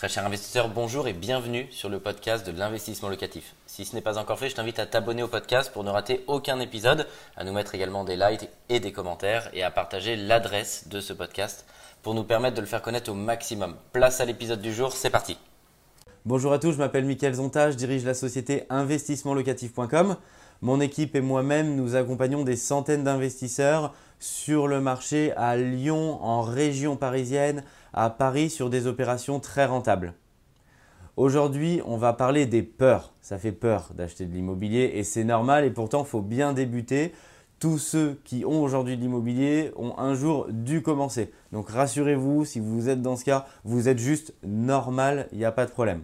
Très cher investisseur, bonjour et bienvenue sur le podcast de l'investissement locatif. Si ce n'est pas encore fait, je t'invite à t'abonner au podcast pour ne rater aucun épisode, à nous mettre également des likes et des commentaires et à partager l'adresse de ce podcast pour nous permettre de le faire connaître au maximum. Place à l'épisode du jour, c'est parti. Bonjour à tous, je m'appelle Mickaël Zonta, je dirige la société investissementlocatif.com. Mon équipe et moi-même, nous accompagnons des centaines d'investisseurs sur le marché à Lyon, en région parisienne, à Paris sur des opérations très rentables. Aujourd'hui, on va parler des peurs. Ça fait peur d'acheter de l'immobilier et c'est normal et pourtant il faut bien débuter. Tous ceux qui ont aujourd'hui de l'immobilier ont un jour dû commencer. Donc rassurez-vous, si vous êtes dans ce cas, vous êtes juste normal, il n'y a pas de problème.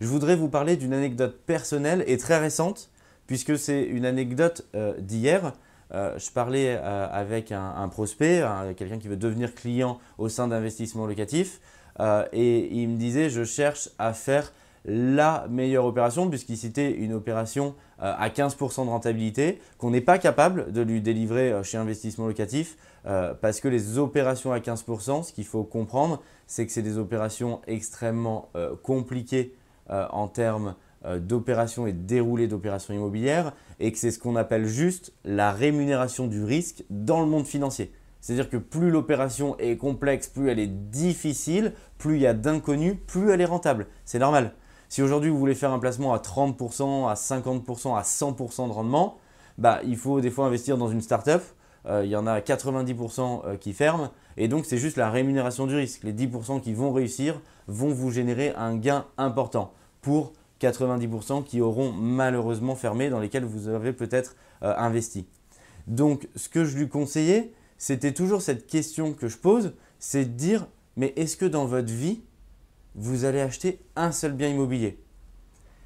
Je voudrais vous parler d'une anecdote personnelle et très récente, puisque c'est une anecdote euh, d'hier. Euh, je parlais euh, avec un, prospect, quelqu'un qui veut devenir client au sein d'investissement locatif, euh, et il me disait je cherche à faire la meilleure opération, puisqu'il citait une opération à 15% de rentabilité, qu'on n'est pas capable de lui délivrer chez investissement locatif, parce que les opérations à 15%, ce qu'il faut comprendre, c'est que c'est des opérations extrêmement compliquées en termes d'opérations et de déroulé d'opérations immobilières et que c'est ce qu'on appelle juste la rémunération du risque dans le monde financier. C'est-à-dire que plus l'opération est complexe, plus elle est difficile, plus il y a d'inconnus, plus elle est rentable. C'est normal. Si aujourd'hui vous voulez faire un placement à 30%, à 50%, à 100% de rendement, bah, il faut des fois investir dans une start-up. Euh, il y en a 90% euh, qui ferment. Et donc c'est juste la rémunération du risque. Les 10% qui vont réussir vont vous générer un gain important pour 90% qui auront malheureusement fermé, dans lesquels vous avez peut-être euh, investi. Donc ce que je lui conseillais, c'était toujours cette question que je pose, c'est de dire, mais est-ce que dans votre vie, vous allez acheter un seul bien immobilier?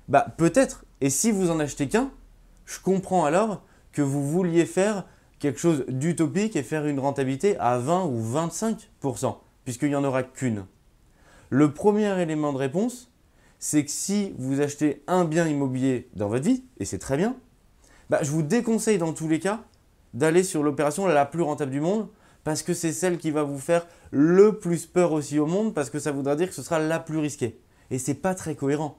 Bah peut-être, et si vous en achetez qu'un, je comprends alors que vous vouliez faire quelque chose d'utopique et faire une rentabilité à 20 ou 25%, puisqu'il n'y en aura qu'une. Le premier élément de réponse, c'est que si vous achetez un bien immobilier dans votre vie, et c'est très bien, bah, je vous déconseille dans tous les cas d'aller sur l'opération la plus rentable du monde, parce que c'est celle qui va vous faire le plus peur aussi au monde, parce que ça voudra dire que ce sera la plus risquée. Et c'est pas très cohérent.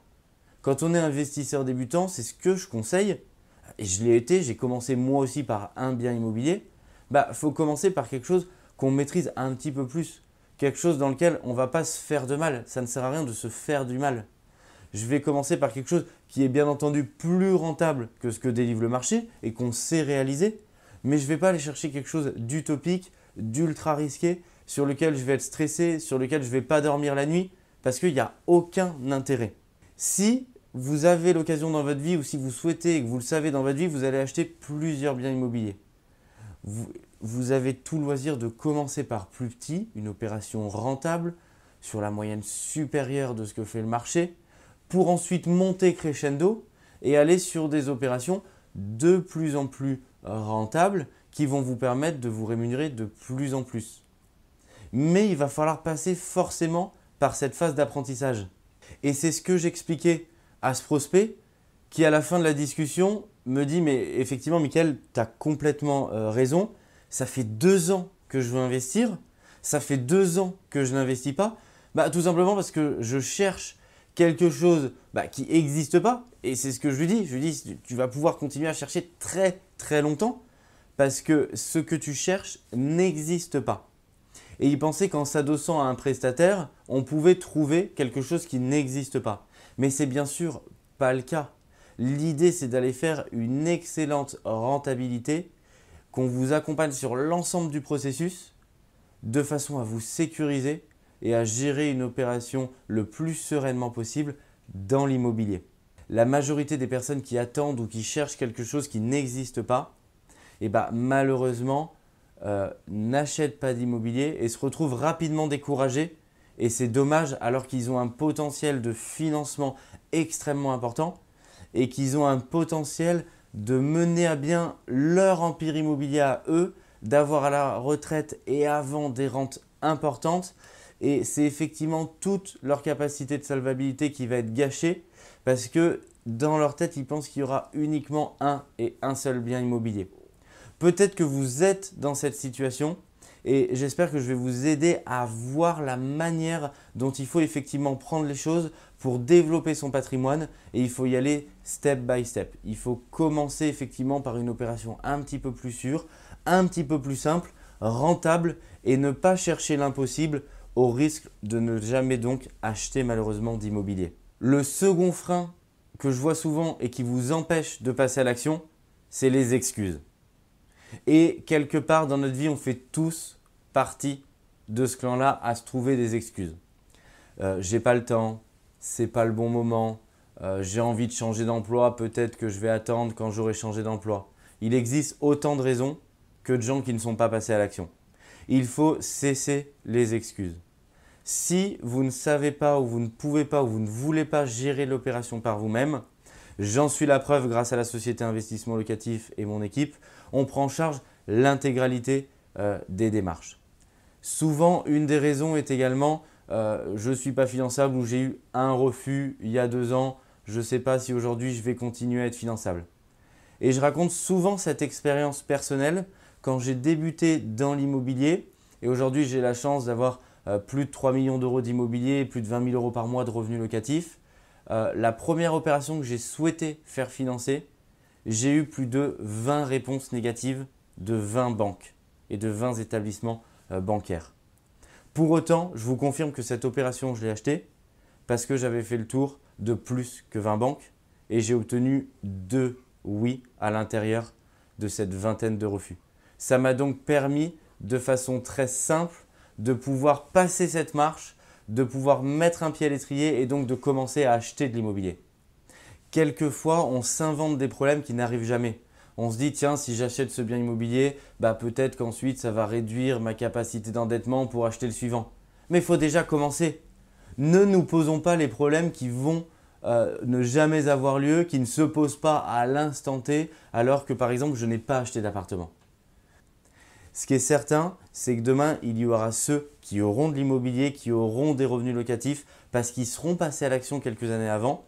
Quand on est investisseur débutant, c'est ce que je conseille, et je l'ai été, j'ai commencé moi aussi par un bien immobilier, bah faut commencer par quelque chose qu'on maîtrise un petit peu plus, quelque chose dans lequel on ne va pas se faire de mal. Ça ne sert à rien de se faire du mal je vais commencer par quelque chose qui est bien entendu plus rentable que ce que délivre le marché et qu'on sait réaliser, mais je ne vais pas aller chercher quelque chose d'utopique, d'ultra risqué, sur lequel je vais être stressé, sur lequel je ne vais pas dormir la nuit, parce qu'il n'y a aucun intérêt. Si vous avez l'occasion dans votre vie, ou si vous souhaitez et que vous le savez dans votre vie, vous allez acheter plusieurs biens immobiliers. Vous, avez tout loisir de commencer par plus petit, une opération rentable, sur la moyenne supérieure de ce que fait le marché, pour ensuite monter crescendo et aller sur des opérations de plus en plus rentables qui vont vous permettre de vous rémunérer de plus en plus. Mais il va falloir passer forcément par cette phase d'apprentissage. Et c'est ce que j'expliquais à ce prospect qui, à la fin de la discussion, me dit Mais effectivement, Michael, tu as complètement euh, raison. Ça fait deux ans que je veux investir. Ça fait deux ans que je n'investis pas. Bah, tout simplement parce que je cherche quelque chose bah, qui n'existe pas. Et c'est ce que je lui dis. Je lui dis, tu vas pouvoir continuer à chercher très très longtemps parce que ce que tu cherches n'existe pas. Et il pensait qu'en s'adossant à un prestataire, on pouvait trouver quelque chose qui n'existe pas. Mais c'est bien sûr pas le cas. L'idée, c'est d'aller faire une excellente rentabilité, qu'on vous accompagne sur l'ensemble du processus, de façon à vous sécuriser et à gérer une opération le plus sereinement possible dans l'immobilier. La majorité des personnes qui attendent ou qui cherchent quelque chose qui n'existe pas, eh ben, malheureusement, euh, n'achètent pas d'immobilier et se retrouvent rapidement découragés. Et c'est dommage alors qu'ils ont un potentiel de financement extrêmement important et qu'ils ont un potentiel de mener à bien leur empire immobilier à eux, d'avoir à la retraite et avant des rentes importantes et c'est effectivement toute leur capacité de salvabilité qui va être gâchée parce que dans leur tête, ils pensent qu'il y aura uniquement un et un seul bien immobilier. Peut-être que vous êtes dans cette situation et j'espère que je vais vous aider à voir la manière dont il faut effectivement prendre les choses pour développer son patrimoine et il faut y aller step by step. Il faut commencer effectivement par une opération un petit peu plus sûre, un petit peu plus simple, rentable et ne pas chercher l'impossible au risque de ne jamais donc acheter malheureusement d'immobilier. Le second frein que je vois souvent et qui vous empêche de passer à l'action, c'est les excuses. Et quelque part dans notre vie, on fait tous partie de ce clan-là à se trouver des excuses. Euh, j'ai pas le temps, c'est pas le bon moment, euh, j'ai envie de changer d'emploi, peut-être que je vais attendre quand j'aurai changé d'emploi. Il existe autant de raisons que de gens qui ne sont pas passés à l'action. Il faut cesser les excuses. Si vous ne savez pas ou vous ne pouvez pas ou vous ne voulez pas gérer l'opération par vous-même, j'en suis la preuve grâce à la société investissement locatif et mon équipe, on prend en charge l'intégralité euh, des démarches. Souvent, une des raisons est également euh, je ne suis pas finançable ou j'ai eu un refus il y a deux ans, je ne sais pas si aujourd'hui je vais continuer à être finançable. Et je raconte souvent cette expérience personnelle quand j'ai débuté dans l'immobilier et aujourd'hui j'ai la chance d'avoir plus de 3 millions d'euros d'immobilier, plus de 20 000 euros par mois de revenus locatifs. Euh, la première opération que j'ai souhaité faire financer, j'ai eu plus de 20 réponses négatives de 20 banques et de 20 établissements euh, bancaires. Pour autant, je vous confirme que cette opération, je l'ai achetée parce que j'avais fait le tour de plus que 20 banques et j'ai obtenu deux oui à l'intérieur de cette vingtaine de refus. Ça m'a donc permis de façon très simple de pouvoir passer cette marche, de pouvoir mettre un pied à l'étrier et donc de commencer à acheter de l'immobilier. Quelquefois, on s'invente des problèmes qui n'arrivent jamais. On se dit, tiens, si j'achète ce bien immobilier, bah peut-être qu'ensuite ça va réduire ma capacité d'endettement pour acheter le suivant. Mais il faut déjà commencer. Ne nous posons pas les problèmes qui vont euh, ne jamais avoir lieu, qui ne se posent pas à l'instant T, alors que par exemple je n'ai pas acheté d'appartement. Ce qui est certain, c'est que demain, il y aura ceux qui auront de l'immobilier, qui auront des revenus locatifs parce qu'ils seront passés à l'action quelques années avant.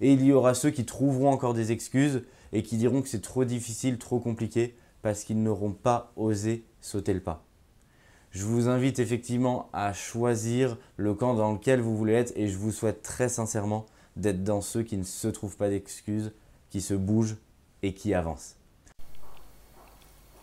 Et il y aura ceux qui trouveront encore des excuses et qui diront que c'est trop difficile, trop compliqué parce qu'ils n'auront pas osé sauter le pas. Je vous invite effectivement à choisir le camp dans lequel vous voulez être et je vous souhaite très sincèrement d'être dans ceux qui ne se trouvent pas d'excuses, qui se bougent et qui avancent.